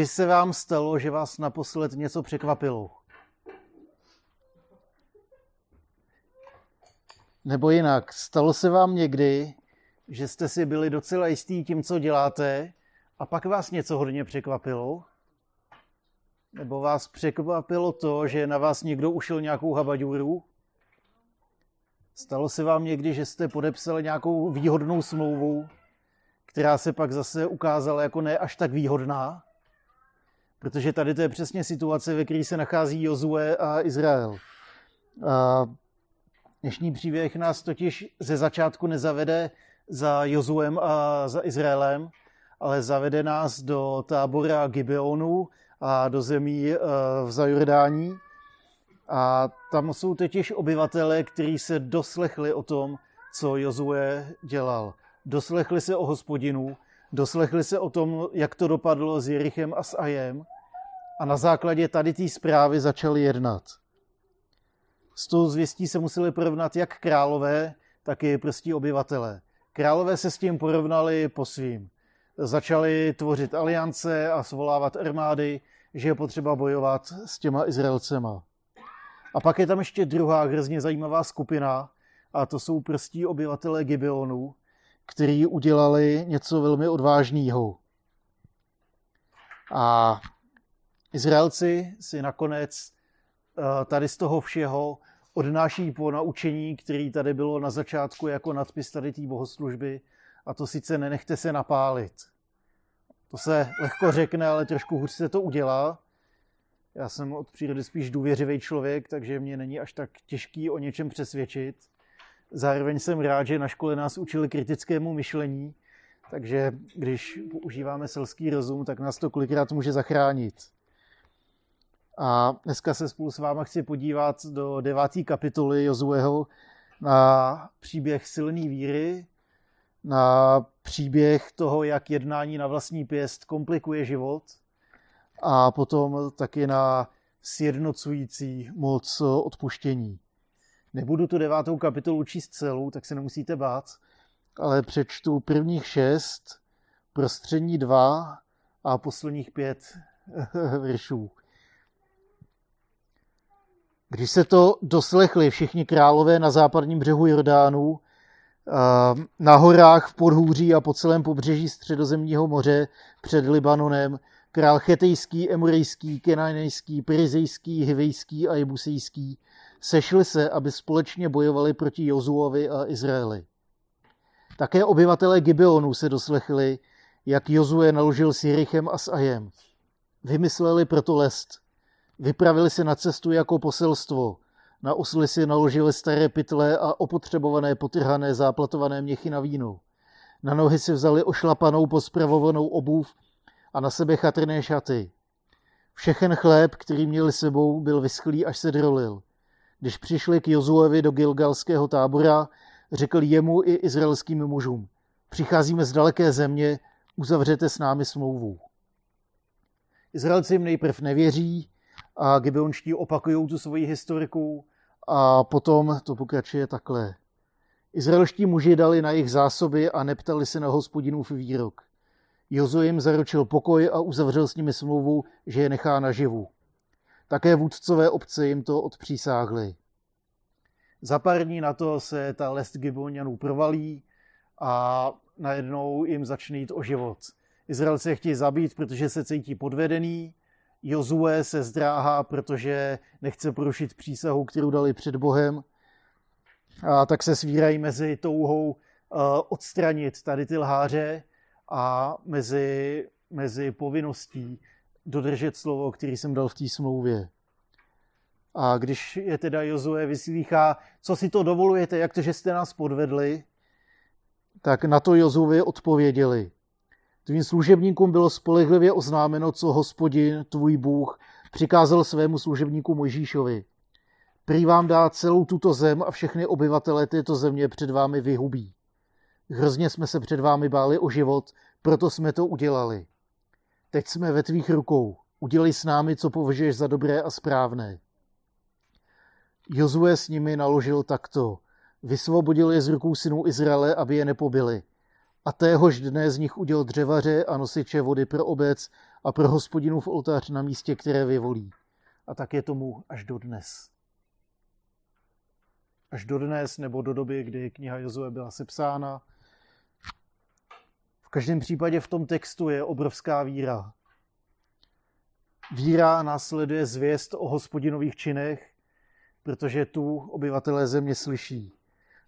Kdy se vám stalo, že vás naposled něco překvapilo? Nebo jinak, stalo se vám někdy, že jste si byli docela jistý tím, co děláte, a pak vás něco hodně překvapilo? Nebo vás překvapilo to, že na vás někdo ušel nějakou habaďuru? Stalo se vám někdy, že jste podepsali nějakou výhodnou smlouvu, která se pak zase ukázala jako ne až tak výhodná? Protože tady to je přesně situace, ve které se nachází Jozue a Izrael. A dnešní příběh nás totiž ze začátku nezavede za Jozuem a za Izraelem, ale zavede nás do tábora Gibeonu a do zemí eh, v Zajordání. A tam jsou totiž obyvatele, kteří se doslechli o tom, co Jozue dělal. Doslechli se o hospodinu, doslechli se o tom, jak to dopadlo s Jerichem a s Ajem a na základě tady té zprávy začali jednat. S tou zvěstí se museli porovnat jak králové, tak i prostí obyvatelé. Králové se s tím porovnali po svým. Začali tvořit aliance a svolávat armády, že je potřeba bojovat s těma Izraelcema. A pak je tam ještě druhá hrozně zajímavá skupina, a to jsou prostí obyvatelé Gibeonu, kteří udělali něco velmi odvážného. A Izraelci si nakonec eh, tady z toho všeho odnáší po naučení, který tady bylo na začátku jako nadpis tady té bohoslužby, a to sice nenechte se napálit. To se lehko řekne, ale trošku hůř se to udělá. Já jsem od přírody spíš důvěřivý člověk, takže mě není až tak těžký o něčem přesvědčit. Zároveň jsem rád, že na škole nás učili kritickému myšlení, takže když používáme selský rozum, tak nás to kolikrát může zachránit. A dneska se spolu s váma chci podívat do deváté kapitoly Jozueho na příběh silné víry, na příběh toho, jak jednání na vlastní pěst komplikuje život a potom taky na sjednocující moc odpuštění. Nebudu tu devátou kapitolu číst celou, tak se nemusíte bát, ale přečtu prvních šest, prostřední dva a posledních pět veršů. Když se to doslechli všichni králové na západním břehu Jordánu, na horách v podhůří a po celém pobřeží středozemního moře před Libanonem, král chetejský, emurejský, kenanejský, perizejský, hivejský a jebusejský, sešli se, aby společně bojovali proti Jozuovi a Izraeli. Také obyvatelé Gibeonu se doslechli, jak Jozue naložil s Jerichem a s Ajem. Vymysleli proto lest. Vypravili se na cestu jako poselstvo. Na osly si naložili staré pytle a opotřebované potrhané záplatované měchy na vínu. Na nohy si vzali ošlapanou pospravovanou obův a na sebe chatrné šaty. Všechen chléb, který měli sebou, byl vyschlý, až se drolil. Když přišli k Jozuevi do Gilgalského tábora, řekl jemu i izraelským mužům, přicházíme z daleké země, uzavřete s námi smlouvu. Izraelci jim nejprv nevěří a Gibeonští opakují tu svoji historiku a potom to pokračuje takhle. Izraelští muži dali na jejich zásoby a neptali se na hospodinův výrok. Jozu jim zaručil pokoj a uzavřel s nimi smlouvu, že je nechá naživu. Také vůdcové obce jim to odpřísáhli. Za pár dní na to se ta lest Gibonianů provalí a najednou jim začne jít o život. Izraelci je chtějí zabít, protože se cítí podvedený. Jozue se zdráhá, protože nechce porušit přísahu, kterou dali před Bohem. A tak se svírají mezi touhou eh, odstranit tady ty lháře a mezi, mezi povinností dodržet slovo, který jsem dal v té smlouvě. A když je teda Jozue vyslýchá, co si to dovolujete, jak to, že jste nás podvedli, tak na to Jozue odpověděli. Tvým služebníkům bylo spolehlivě oznámeno, co hospodin, tvůj Bůh, přikázal svému služebníku Mojžíšovi. Prý vám dá celou tuto zem a všechny obyvatele této země před vámi vyhubí. Hrozně jsme se před vámi báli o život, proto jsme to udělali. Teď jsme ve tvých rukou. Udělej s námi, co považuješ za dobré a správné. Jozue s nimi naložil takto. Vysvobodil je z rukou synů Izraele, aby je nepobili. A téhož dne z nich udělal dřevaře a nosiče vody pro obec a pro hospodinův oltář na místě, které vyvolí. A tak je tomu až do dnes. Až do dnes, nebo do doby, kdy kniha Jozue byla sepsána. Každém případě v tom textu je obrovská víra. Víra následuje zvěst o hospodinových činech, protože tu obyvatelé země slyší.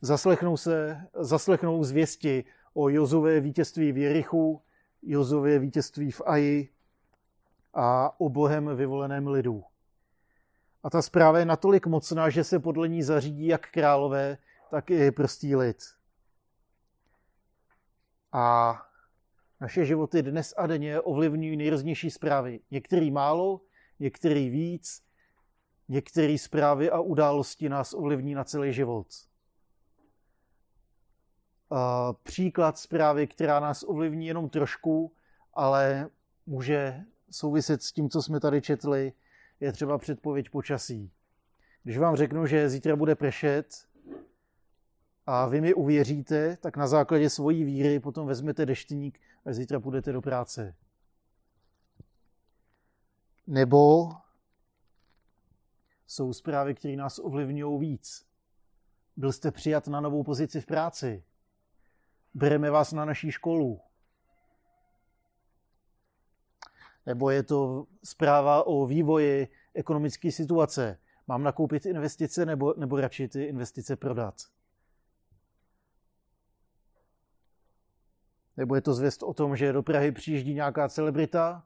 Zaslechnou, se, zaslechnou zvěsti o Jozové vítězství v Jerichu, Jozové vítězství v Aji a o Bohem vyvoleném lidu. A ta zpráva je natolik mocná, že se podle ní zařídí jak králové, tak i prostý lid. A naše životy dnes a denně ovlivňují nejrůznější zprávy. Některý málo, některý víc, některé zprávy a události nás ovlivní na celý život. Příklad zprávy, která nás ovlivní jenom trošku, ale může souviset s tím, co jsme tady četli, je třeba předpověď počasí. Když vám řeknu, že zítra bude pršet a vy mi uvěříte, tak na základě svojí víry potom vezmete deštník a zítra půjdete do práce. Nebo jsou zprávy, které nás ovlivňují víc. Byl jste přijat na novou pozici v práci. Bereme vás na naší školu. Nebo je to zpráva o vývoji ekonomické situace. Mám nakoupit investice nebo, nebo radši ty investice prodat? Nebo je to zvěst o tom, že do Prahy přijíždí nějaká celebrita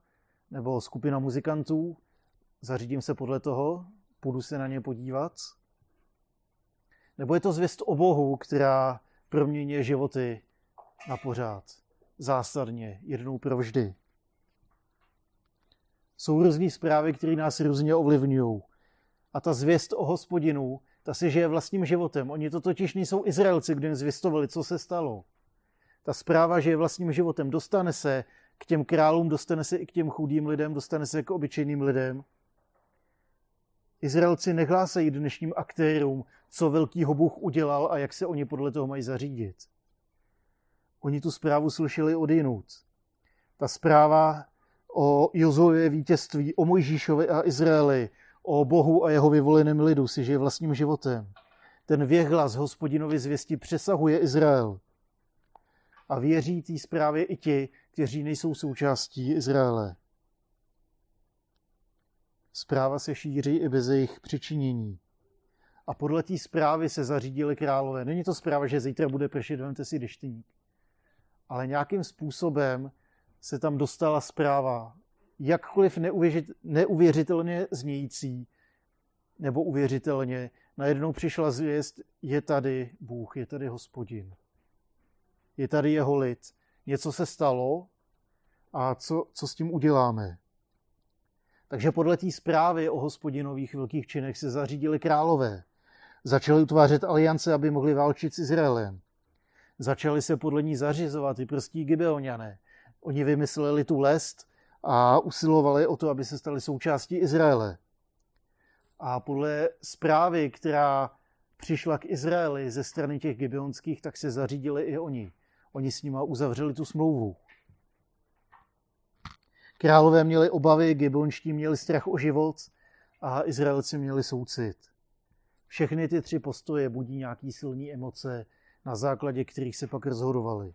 nebo skupina muzikantů, zařídím se podle toho, půjdu se na ně podívat? Nebo je to zvěst o Bohu, která proměňuje životy na pořád, zásadně, jednou provždy? Jsou různé zprávy, které nás různě ovlivňují. A ta zvěst o hospodinu, ta si žije vlastním životem. Oni to totiž nejsou Izraelci, kdy jim zvěstovali, co se stalo. Ta zpráva žije vlastním životem. Dostane se k těm králům, dostane se i k těm chudým lidem, dostane se k obyčejným lidem. Izraelci nehlásají dnešním aktérům, co velkýho Bůh udělal a jak se oni podle toho mají zařídit. Oni tu zprávu slyšeli od jinut. Ta zpráva o Jozově vítězství, o Mojžíšovi a Izraeli, o Bohu a jeho vyvoleném lidu si žije vlastním životem. Ten věhlas hospodinovi zvěsti přesahuje Izrael. A věří té zprávě i ti, kteří nejsou součástí Izraele. Zpráva se šíří i bez jejich přičinění. A podle té zprávy se zařídili králové. Není to zpráva, že zítra bude pršet, vemte si deštník. Ale nějakým způsobem se tam dostala zpráva, jakkoliv neuvěřitelně znějící, nebo uvěřitelně, najednou přišla zvěst, je tady Bůh, je tady hospodin. Je tady jeho lid. Něco se stalo a co, co s tím uděláme? Takže podle té zprávy o hospodinových velkých činech se zařídili králové. Začali utvářet aliance, aby mohli válčit s Izraelem. Začali se podle ní zařizovat i prostí Gibeoniané. Oni vymysleli tu lest a usilovali o to, aby se stali součástí Izraele. A podle zprávy, která přišla k Izraeli ze strany těch gibeonských, tak se zařídili i oni. Oni s nima uzavřeli tu smlouvu. Králové měli obavy, Gibonští měli strach o život a Izraelci měli soucit. Všechny ty tři postoje budí nějaký silný emoce, na základě kterých se pak rozhodovali.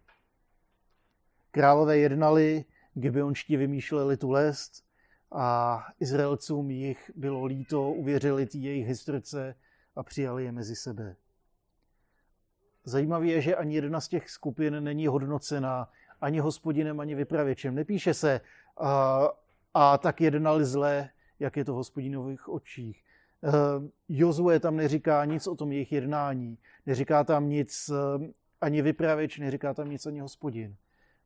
Králové jednali, Gibeonští vymýšleli tu lest a Izraelcům jich bylo líto, uvěřili ty jejich historice a přijali je mezi sebe. Zajímavé je, že ani jedna z těch skupin není hodnocena ani hospodinem, ani vypravěčem. Nepíše se, a, a tak jednali zle, jak je to v hospodinových očích. Uh, Jozue tam neříká nic o tom jejich jednání, neříká tam nic uh, ani vypravěč, neříká tam nic ani hospodin.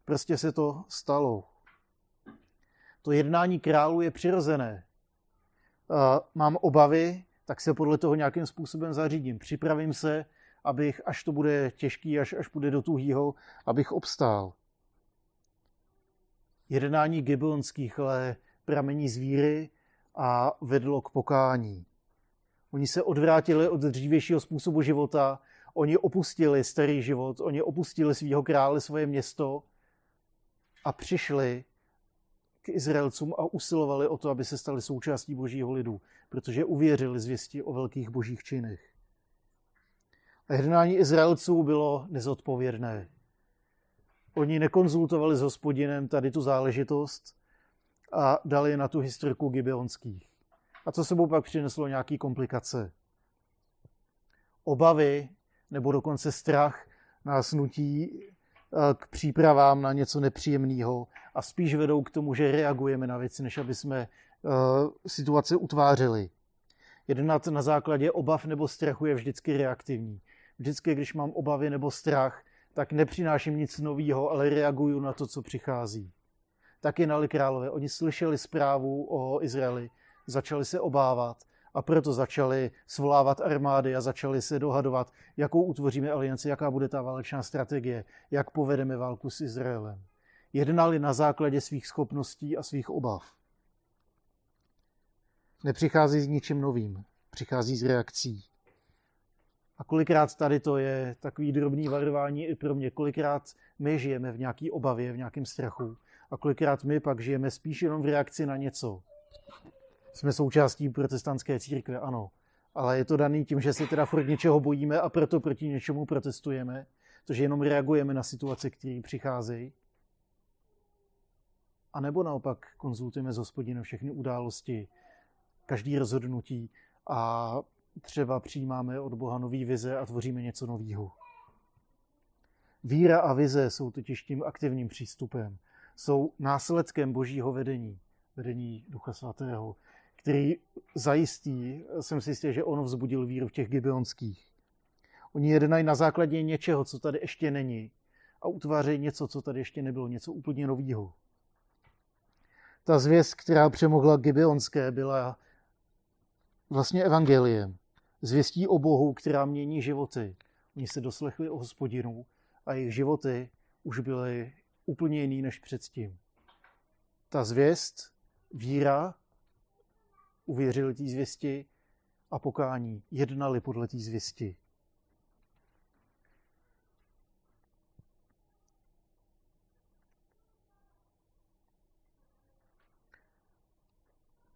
Prostě se to stalo. To jednání králu je přirozené. Uh, mám obavy, tak se podle toho nějakým způsobem zařídím. Připravím se, abych, až to bude těžký, až, až bude do tuhýho, abych obstál. Jednání Gibeonských ale pramení z víry a vedlo k pokání. Oni se odvrátili od dřívějšího způsobu života, oni opustili starý život, oni opustili svého krále, svoje město a přišli k Izraelcům a usilovali o to, aby se stali součástí božího lidu, protože uvěřili zvěsti o velkých božích činech. Jednání Izraelců bylo nezodpovědné. Oni nekonzultovali s hospodinem tady tu záležitost a dali na tu historiku Gibeonských. A co sebou pak přineslo nějaké komplikace. Obavy nebo dokonce strach nás nutí eh, k přípravám na něco nepříjemného a spíš vedou k tomu, že reagujeme na věci, než aby jsme uh, situace utvářeli. Jednat na základě obav nebo strachu je vždycky reaktivní. Vždycky, když mám obavy nebo strach, tak nepřináším nic nového, ale reaguju na to, co přichází. Tak nali králové. Oni slyšeli zprávu o Izraeli, začali se obávat a proto začali svolávat armády a začali se dohadovat, jakou utvoříme alianci, jaká bude ta válečná strategie, jak povedeme válku s Izraelem. Jednali na základě svých schopností a svých obav. Nepřichází s ničím novým, přichází s reakcí. A kolikrát tady to je takový drobný varování i pro mě, kolikrát my žijeme v nějaké obavě, v nějakém strachu a kolikrát my pak žijeme spíš jenom v reakci na něco. Jsme součástí protestantské církve, ano, ale je to daný tím, že se teda furt něčeho bojíme a proto proti něčemu protestujeme, protože jenom reagujeme na situace, které přicházejí. A nebo naopak konzultujeme s hospodinem všechny události, každý rozhodnutí a třeba přijímáme od Boha nový vize a tvoříme něco nového. Víra a vize jsou totiž tím aktivním přístupem. Jsou následkem božího vedení, vedení Ducha Svatého, který zajistí, jsem si jistý, že on vzbudil víru v těch gibeonských. Oni jednají na základě něčeho, co tady ještě není a utvářejí něco, co tady ještě nebylo, něco úplně nového. Ta zvěst, která přemohla Gibeonské, byla vlastně evangeliem zvěstí o Bohu, která mění životy. Oni se doslechli o hospodinu a jejich životy už byly úplně jiný než předtím. Ta zvěst, víra, uvěřili té zvěsti a pokání, jednali podle té zvěsti.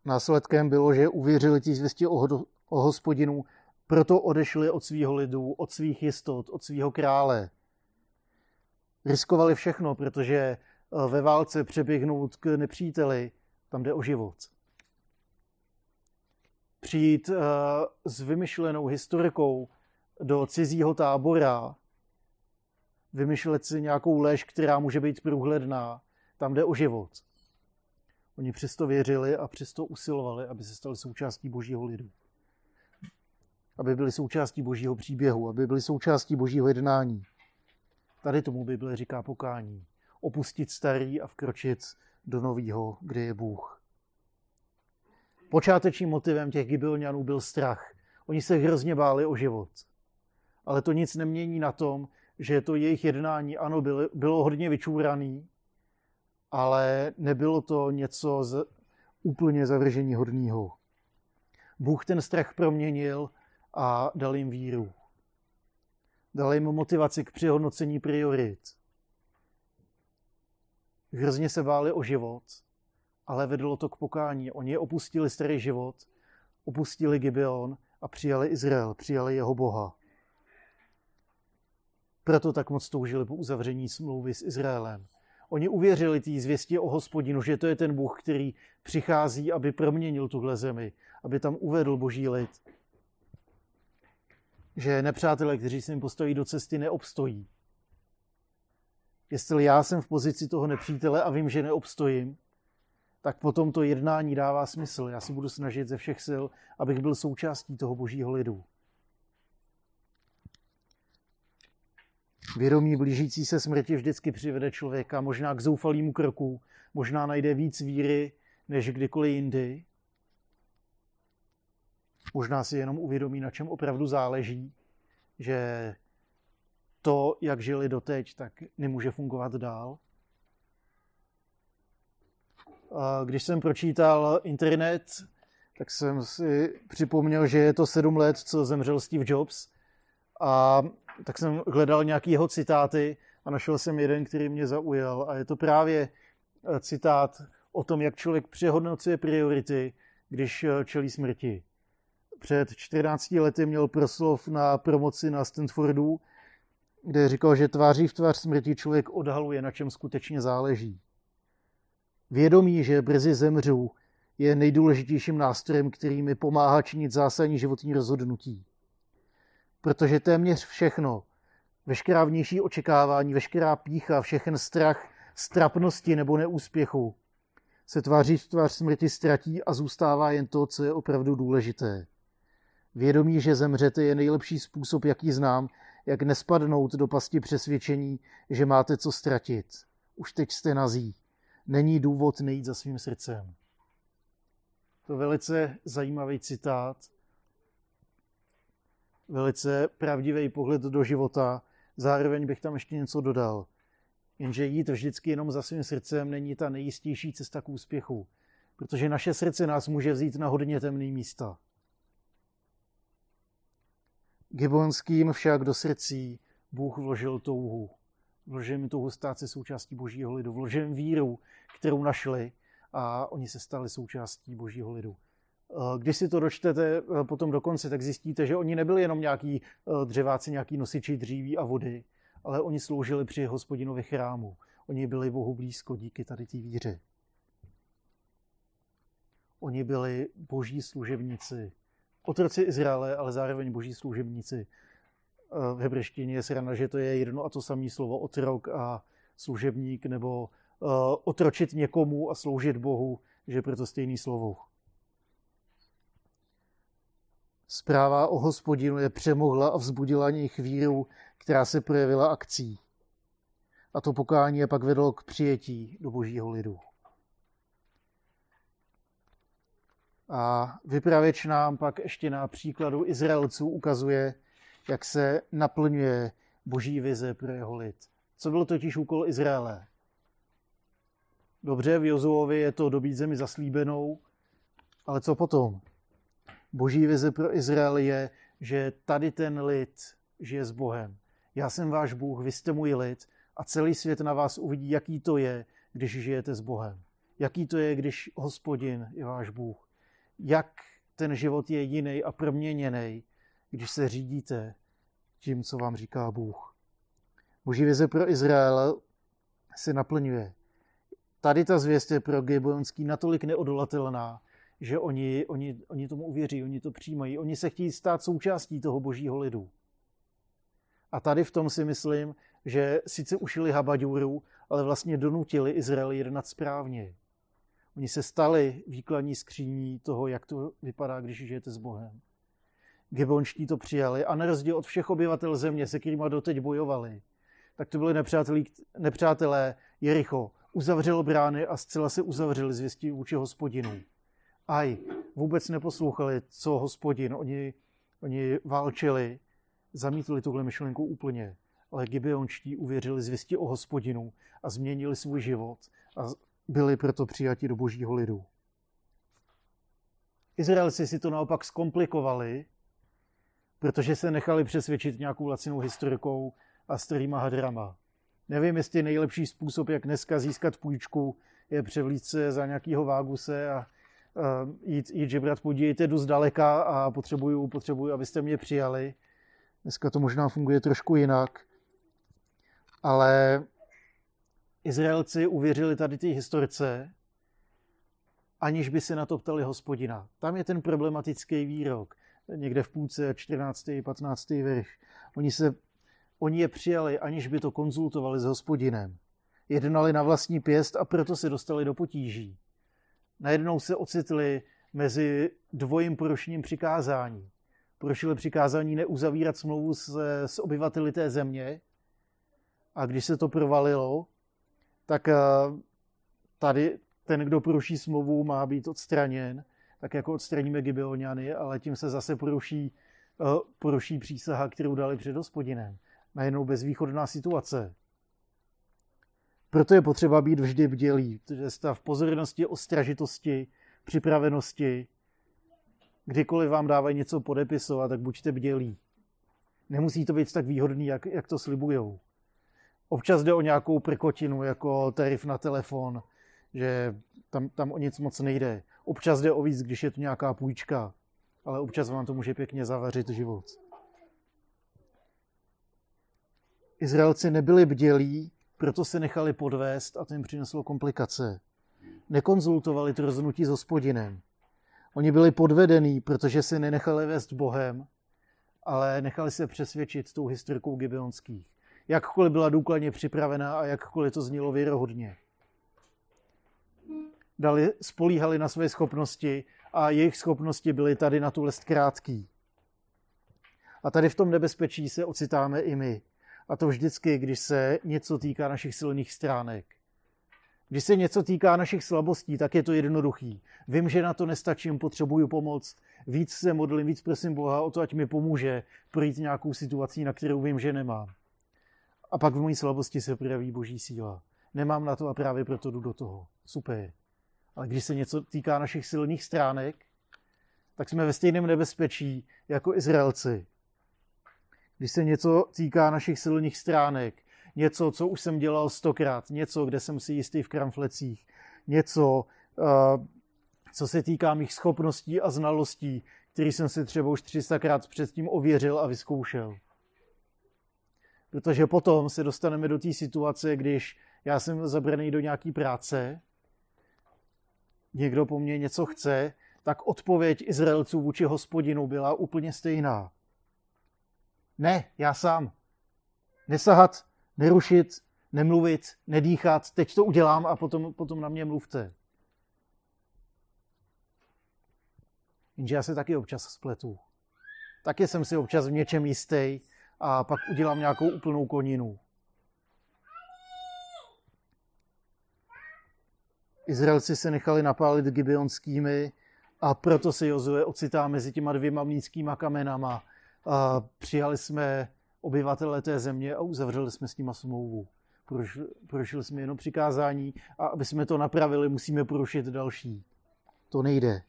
Následkem bylo, že uvěřili té zvěsti o, o hospodinu proto odešli od svého lidu, od svých jistot, od svého krále. Riskovali všechno, protože eh, ve válce přeběhnout k nepříteli, tam jde o život. Přijít eh, s vymyšlenou historikou do cizího tábora, vymyšlet si nějakou lež, která může být průhledná, tam jde o život. Oni přesto věřili a přesto usilovali, aby se stali součástí božího lidu aby byli součástí božího příběhu, aby byli součástí božího jednání. Tady tomu Bible říká pokání. Opustit starý a vkročit do nového, kde je Bůh. Počátečním motivem těch Gibeonianů byl strach. Oni se hrozně báli o život. Ale to nic nemění na tom, že to jejich jednání, ano, bylo, bylo hodně vyčúraný, ale nebylo to něco z, úplně zavržení hodného. Bůh ten strach proměnil a dal jim víru. Dal jim motivaci k přehodnocení priorit. Hrozně se báli o život, ale vedlo to k pokání. Oni opustili starý život, opustili Gibeon a přijali Izrael, přijali jeho Boha. Proto tak moc toužili po uzavření smlouvy s Izraelem. Oni uvěřili té zvěstě o hospodinu, že to je ten Bůh, který přichází, aby proměnil tuhle zemi, aby tam uvedl boží lid že nepřátelé, kteří se jim postaví do cesty, neobstojí. Jestli já jsem v pozici toho nepřítele a vím, že neobstojím, tak potom to jednání dává smysl. Já se budu snažit ze všech sil, abych byl součástí toho božího lidu. Vědomí blížící se smrti vždycky přivede člověka možná k zoufalému kroku, možná najde víc víry než kdykoliv jindy, Možná si jenom uvědomí, na čem opravdu záleží, že to, jak žili doteď, tak nemůže fungovat dál. Když jsem pročítal internet, tak jsem si připomněl, že je to sedm let, co zemřel Steve Jobs. A tak jsem hledal nějaký jeho citáty a našel jsem jeden, který mě zaujal. A je to právě citát o tom, jak člověk přehodnocuje priority, když eh, čelí smrti. Před 14 lety měl proslov na promoci na Stanfordu, kde říkal, že tváří v tvář smrti člověk odhaluje, na čem skutečně záleží. Vědomí, že brzy zemřu, je nejdůležitějším nástrojem, který mi pomáhá činit zásadní životní rozhodnutí. Protože téměř všechno, veškerá vnější očekávání, veškerá pícha, všechen strach, strapnosti nebo neúspěchu, se tváří v tvář smrti ztratí a zůstává jen to, co je opravdu důležité. Vědomí, že zemřete, je nejlepší způsob, jaký znám, jak nespadnout do pasti přesvědčení, že máte co ztratit. Už teď jste nazí. Není důvod nejít za svým srdcem. To velice zajímavý citát, velice pravdivý pohled do života. Zároveň bych tam ještě něco dodal. Jenže jít vždycky jenom za svým srdcem není ta nejistější cesta k úspěchu, protože naše srdce nás může vzít na hodně temný místa. Gibonským však do srdcí Bůh vložil touhu. Vložil mi touhu stát se součástí božího lidu. Vložil jim víru, kterou našli a oni se stali součástí božího lidu. Eh, když si to dočtete eh, potom do konce, tak zjistíte, že oni nebyli jenom nějaký eh, dřeváci, nějaký nosiči dříví a vody, ale oni sloužili při hospodinovi chrámu. Oni byli Bohu blízko díky tady té víře. Oni byli boží služebníci, otroci Izraele, ale zároveň boží služebníci. V hebrejštině je srana, že to je jedno a to samé slovo otrok a služebník, nebo otročit někomu a sloužit Bohu, že proto stejný slovo. Zpráva o hospodinu je přemohla a vzbudila nich víru, která se projevila akcí. A to pokání je pak vedlo k přijetí do božího lidu. A vypravěč nám pak ještě na příkladu Izraelců ukazuje, jak se naplňuje boží vize pro jeho lid. Co byl totiž úkol Izraele? Dobře, v Jozuovi je to dobít zemi zaslíbenou, ale co potom? Boží vize pro Izrael je, že tady ten lid žije s Bohem. Já jsem váš Bůh, vy jste můj lid a celý svět na vás uvidí, jaký to je, když žijete s Bohem. Jaký to je, když hospodin je váš Bůh. Jak ten život je jiný a proměněný, když se řídíte tím, co vám říká Bůh. Boží vize pro Izrael se naplňuje. Tady ta zvěst je pro Gibeonský natolik neodolatelná, že oni, oni, oni tomu uvěří, oni to přijímají, oni se chtějí stát součástí toho božího lidu. A tady v tom si myslím, že sice ušili habaďůru, ale vlastně donutili Izrael jednat správně. Oni se stali výkladní skříní toho, jak to vypadá, když žijete s Bohem. Gebonští to přijali a na rozdíl od všech obyvatel země, se kterými doteď bojovali, tak to byli nepřátelé Jericho. Uzavřelo brány a zcela se uzavřeli zvěstí vůči hospodinu aj vůbec neposlouchali, co hospodin, oni, oni válčili, zamítli tuhle myšlenku úplně, ale Gibeončtí uvěřili zvěstí o hospodinu a změnili svůj život a byli proto přijati do božího lidu. Izraelci si to naopak zkomplikovali, protože se nechali přesvědčit nějakou lacinou historikou a starýma hadrama. Nevím, jestli nejlepší způsob, jak dneska získat půjčku, je převlít se za nějakýho váguse a uh, jít, jít žebrat, podívejte, jdu zdaleka a potřebuju, potřebuju, abyste mě přijali. Dneska to možná funguje trošku jinak, ale Izraelci uvěřili tady ty historice, aniž by se na to ptali hospodina. Tam je ten problematický výrok, někde v půlce 14. 15. verš. Oni, se, oni je přijali, aniž by to konzultovali s hospodinem. Jednali na vlastní pěst a proto se dostali do potíží najednou se ocitli mezi dvojím porušením přikázání. Porušili přikázání neuzavírat smlouvu s, s obyvateli té země a když se to provalilo, tak eh, tady ten, kdo poruší smlouvu, má být odstraněn, tak jako odstraníme Gibeoniany, ale tím se zase poruší, eh, poruší přísaha, kterou dali před hospodinem. Najednou bezvýchodná situace. Proto je potřeba být vždy bdělý, protože stav pozornosti, ostražitosti, připravenosti, kdykoliv vám dávají něco podepisovat, tak buďte bdělí. Nemusí to být tak výhodný, jak, jak to slibujou. Občas jde o nějakou prkotinu, jako tarif na telefon, že tam, tam o nic moc nejde. Občas jde o víc, když je to nějaká půjčka, ale občas vám to může pěkně zavařit život. Izraelci nebyli bdělí, proto se nechali podvést a to jim přineslo komplikace. Nekonzultovali to rozhodnutí s hospodinem. Oni byli podvedení, protože se nenechali vést Bohem, ale nechali se přesvědčit tou historikou Gibeonských. Jakkoliv byla důkladně připravená a jakkoliv to znělo věrohodně. Dali, spolíhali na své schopnosti a jejich schopnosti byly tady na tu lest krátký. A tady v tom nebezpečí se ocitáme i my. A to vždycky, když se něco týká našich silných stránek. Když se něco týká našich slabostí, tak je to jednoduchý. Vím, že na to nestačím, potřebuju pomoc, víc se modlím, víc prosím Boha o to, ať mi pomůže projít nějakou situací, na kterou vím, že nemám. A pak v mojí slabosti se projeví boží síla. Nemám na to a právě proto jdu do toho. Super. Ale když se něco týká našich silných stránek, tak jsme ve stejném nebezpečí jako Izraelci. Když se něco týká našich silných stránek, něco, co už jsem dělal stokrát, něco, kde jsem si jistý v kramflecích, něco, eh, co se týká mých schopností a znalostí, který jsem si třeba už 300krát předtím ověřil a vyzkoušel. Protože potom se dostaneme do té situace, když já jsem zabraný do nějaký práce, někdo po mně něco chce, tak odpověď Izraelců vůči hospodinu byla úplně stejná. Ne, já sám. Nesahat, nerušit, nemluvit, nedýchat, teď to udělám a potom, potom na mě mluvte. Jenže já se taky občas spletu. Taky jsem si občas v něčem jistý a pak udělám nějakou úplnou koninu. Izraelci se nechali napálit gibeonskými a proto se Jozue ocitá mezi těma dvěma mlínskýma kamenama. A přijali jsme obyvatele té země a uzavřeli jsme s nima smlouvu. Porušili jsme jenom přikázání a aby jsme to napravili, musíme porušit další. To nejde.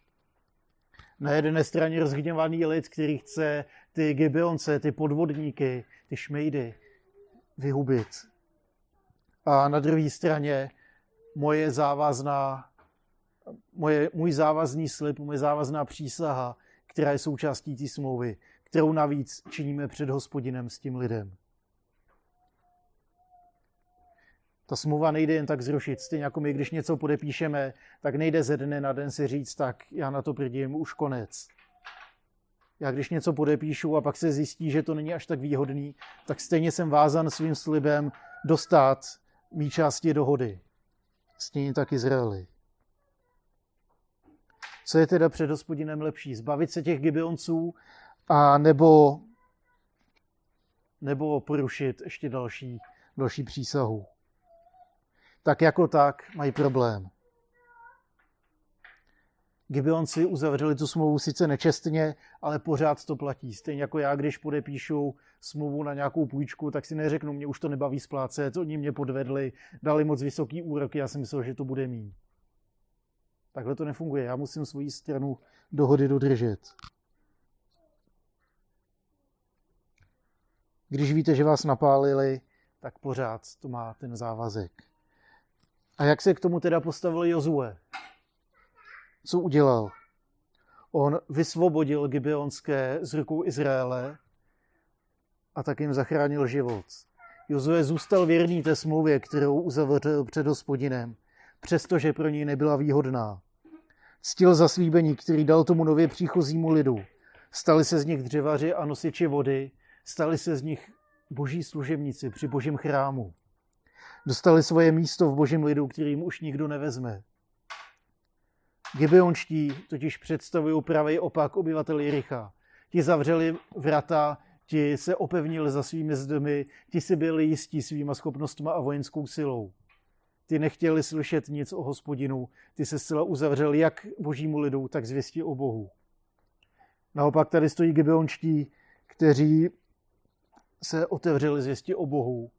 Na jedné straně rozhněvaný lid, který chce ty Gibeonce, ty podvodníky, ty šmejdy vyhubit. A na druhé straně moje závazná, moje, můj závazný slib, moje závazná přísaha, která je součástí té smlouvy, kterou navíc činíme před hospodinem s tím lidem. Ta smlouva nejde jen tak zrušit. Stejně jako my, když něco podepíšeme, tak nejde ze dne na den si říct, tak já na to prdím, už konec. Já když něco podepíšu a pak se zjistí, že to není až tak výhodný, tak stejně jsem vázan svým slibem dostat mý části dohody. Stejně tak Izraeli. Co je teda před hospodinem lepší? Zbavit se těch Gibeonců a nebo, nebo porušit ještě další, další přísahu. Tak jako tak mají problém. Gibeonci uzavřeli tu smlouvu sice nečestně, ale pořád to platí. Stejně jako já, když podepíšu smlouvu na nějakou půjčku, tak si neřeknu, mě už to nebaví splácet, oni mě podvedli, dali moc vysoký úroky, já jsem myslel, že to bude mít. Takhle to nefunguje. Já musím svoji stranu dohody dodržet. Když víte, že vás napálili, tak pořád to má ten závazek. A jak se k tomu teda postavil Jozue? Co udělal? On vysvobodil Gibeonské z rukou Izraele a tak jim zachránil život. Jozue zůstal věrný té smlouvě, kterou uzavřel před hospodinem, přestože pro něj nebyla výhodná. Ctil zaslíbení, který dal tomu nově příchozímu lidu. Stali se z nich dřevaři a nosiči vody, stali se z nich boží služebníci při božím chrámu. Dostali svoje místo v božím lidu, kterým už nikdo nevezme. Gibeonští totiž představují pravý opak obyvatel Jericha. Ti zavřeli vrata, ti se opevnili za svými zdmi, ti si byli jistí svýma schopnostmi a vojenskou silou. Ty nechtěli slyšet nic o hospodinu, ty se zcela uzavřeli jak božímu lidu, tak zvěstí o Bohu. Naopak tady stojí Gibeonští, kteří se otevřeli zvěstí o Bohu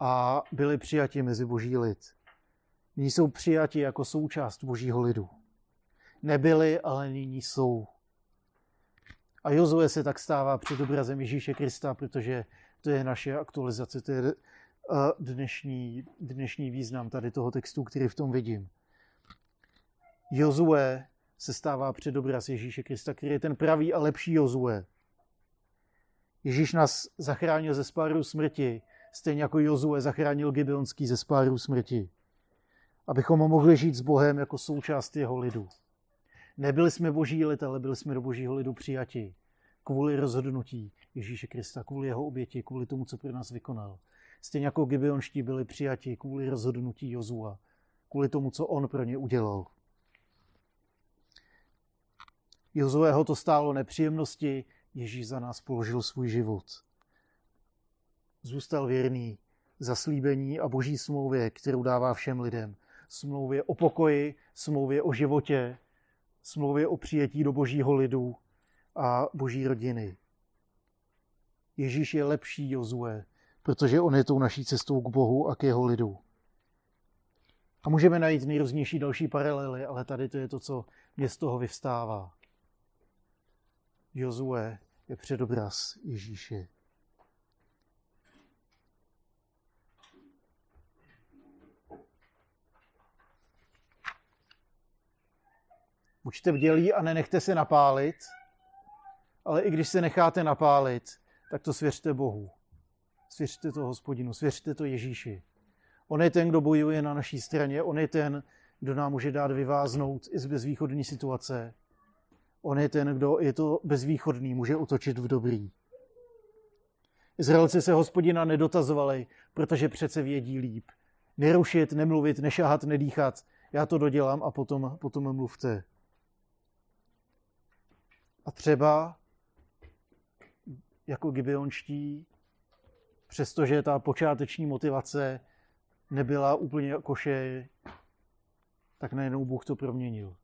a byli přijati mezi boží lid. Nyní jsou přijati jako součást božího lidu. Nebyli, ale nyní jsou. A Jozue se tak stává před obrazem Ježíše Krista, protože to je naše aktualizace, to je dnešní, dnešní význam tady toho textu, který v tom vidím. Jozue se stává předobraz Ježíše Krista, který je ten pravý a lepší Jozue. Ježíš nás zachránil ze spáru smrti, stejně jako Jozue zachránil Gibeonský ze spáru smrti. Abychom mohli žít s Bohem jako součást jeho lidu. Nebyli jsme boží lid, ale byli jsme do božího lidu přijati. Kvůli rozhodnutí Ježíše Krista, kvůli jeho oběti, kvůli tomu, co pro nás vykonal. Stejně jako Gibeonští byli přijati kvůli rozhodnutí Jozua, kvůli tomu, co on pro ně udělal. Jozueho to stálo nepříjemnosti, Ježíš za nás položil svůj život. Zůstal věrný zaslíbení a boží smlouvě, kterou dává všem lidem. Smlouvě o pokoji, smlouvě o životě, smlouvě o přijetí do božího lidu a boží rodiny. Ježíš je lepší Jozue, protože on je tou naší cestou k Bohu a k jeho lidu. A můžeme najít nejrůznější další paralely, ale tady to je to, co mě z toho vyvstává. Jozue je předobraz Ježíše. Buďte vdělí a nenechte se napálit, ale i když se necháte napálit, tak to svěřte Bohu. Svěřte to hospodinu, svěřte to Ježíši. On je ten, kdo bojuje na naší straně, on je ten, kdo nám může dát vyváznout i z bezvýchodní situace. On je ten, kdo je to bezvýchodný, může utočit v dobrý. Izraelci se hospodina nedotazovali, protože přece vědí líp. Nerušit, nemluvit, nešahat, nedýchat. Já to dodělám a potom, potom mluvte. A třeba jako gibeonští, přestože ta počáteční motivace nebyla úplně koše, tak najednou Bůh to proměnil.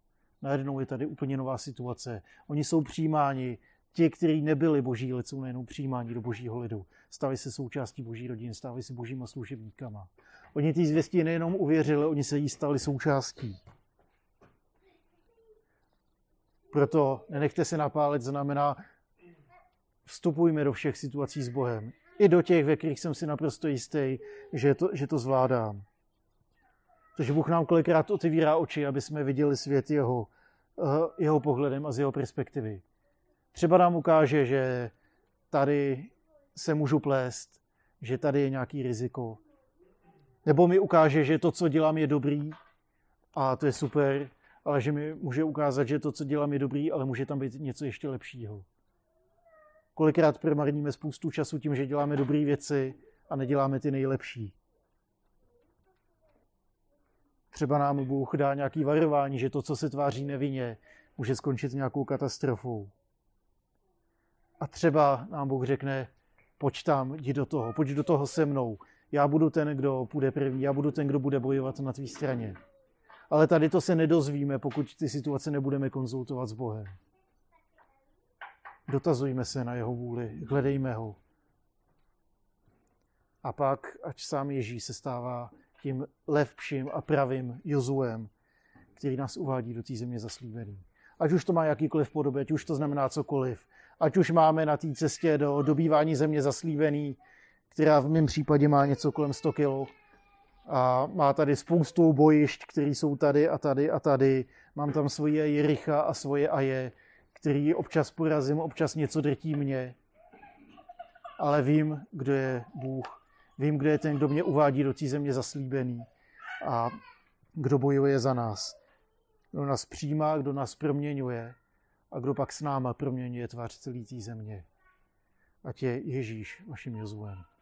Najednou je tady úplně nová situace. Oni jsou přijímáni, ti, kteří nebyli boží lid, jsou najednou přijímáni do božího lidu. Staví se součástí boží rodiny, stávají se božíma služebníkama. Oni ty zvěstí nejenom uvěřili, oni se jí stali součástí. Proto nenechte se napálit, znamená vstupujme do všech situací s Bohem. I do těch, ve kterých jsem si naprosto jistý, že to, že to zvládám. Takže Bůh nám kolikrát otevírá oči, aby jsme viděli svět jeho, eh, jeho pohledem a z jeho perspektivy. Třeba nám ukáže, že tady se můžu plést, že tady je nějaký riziko. Nebo mi ukáže, že to, co dělám, je dobrý a to je super, ale že mi může ukázat, že to, co dělám, je dobrý, ale může tam být něco ještě lepšího. Kolikrát promarníme spoustu času tím, že děláme dobré věci a neděláme ty nejlepší. Třeba nám Bůh dá nějaký varování, že to, co se tváří nevinně, může skončit nějakou katastrofou. A třeba nám Bůh řekne, pojď tam, jdi do toho, pojď do toho se mnou. Já budu ten, kdo půjde první, já budu ten, kdo bude bojovat na tvý straně. Ale tady to se nedozvíme, pokud ty situace nebudeme konzultovat s Bohem. Dotazujme se na jeho vůli, hledejme ho. A pak, ať sám Ježíš se stává tím lepším a pravým Jozuem, který nás uvádí do té země zaslíbený. Ať už to má jakýkoliv podobě, ať už to znamená cokoliv, ať už máme na té cestě do dobývání země zaslíbený, která v mém případě má něco kolem 100 kg, a má tady spoustu bojišť, které jsou tady a tady a tady. Mám tam svoje Jericha a svoje Aje, který občas porazím, občas něco drtí mě. Ale vím, kdo je Bůh. Vím, kdo je ten, kdo mě uvádí do té země zaslíbený a kdo bojuje za nás. Kdo nás přijímá, kdo nás proměňuje a kdo pak s náma proměňuje tvář celé té země. Ať je Ježíš vaším Jozuem.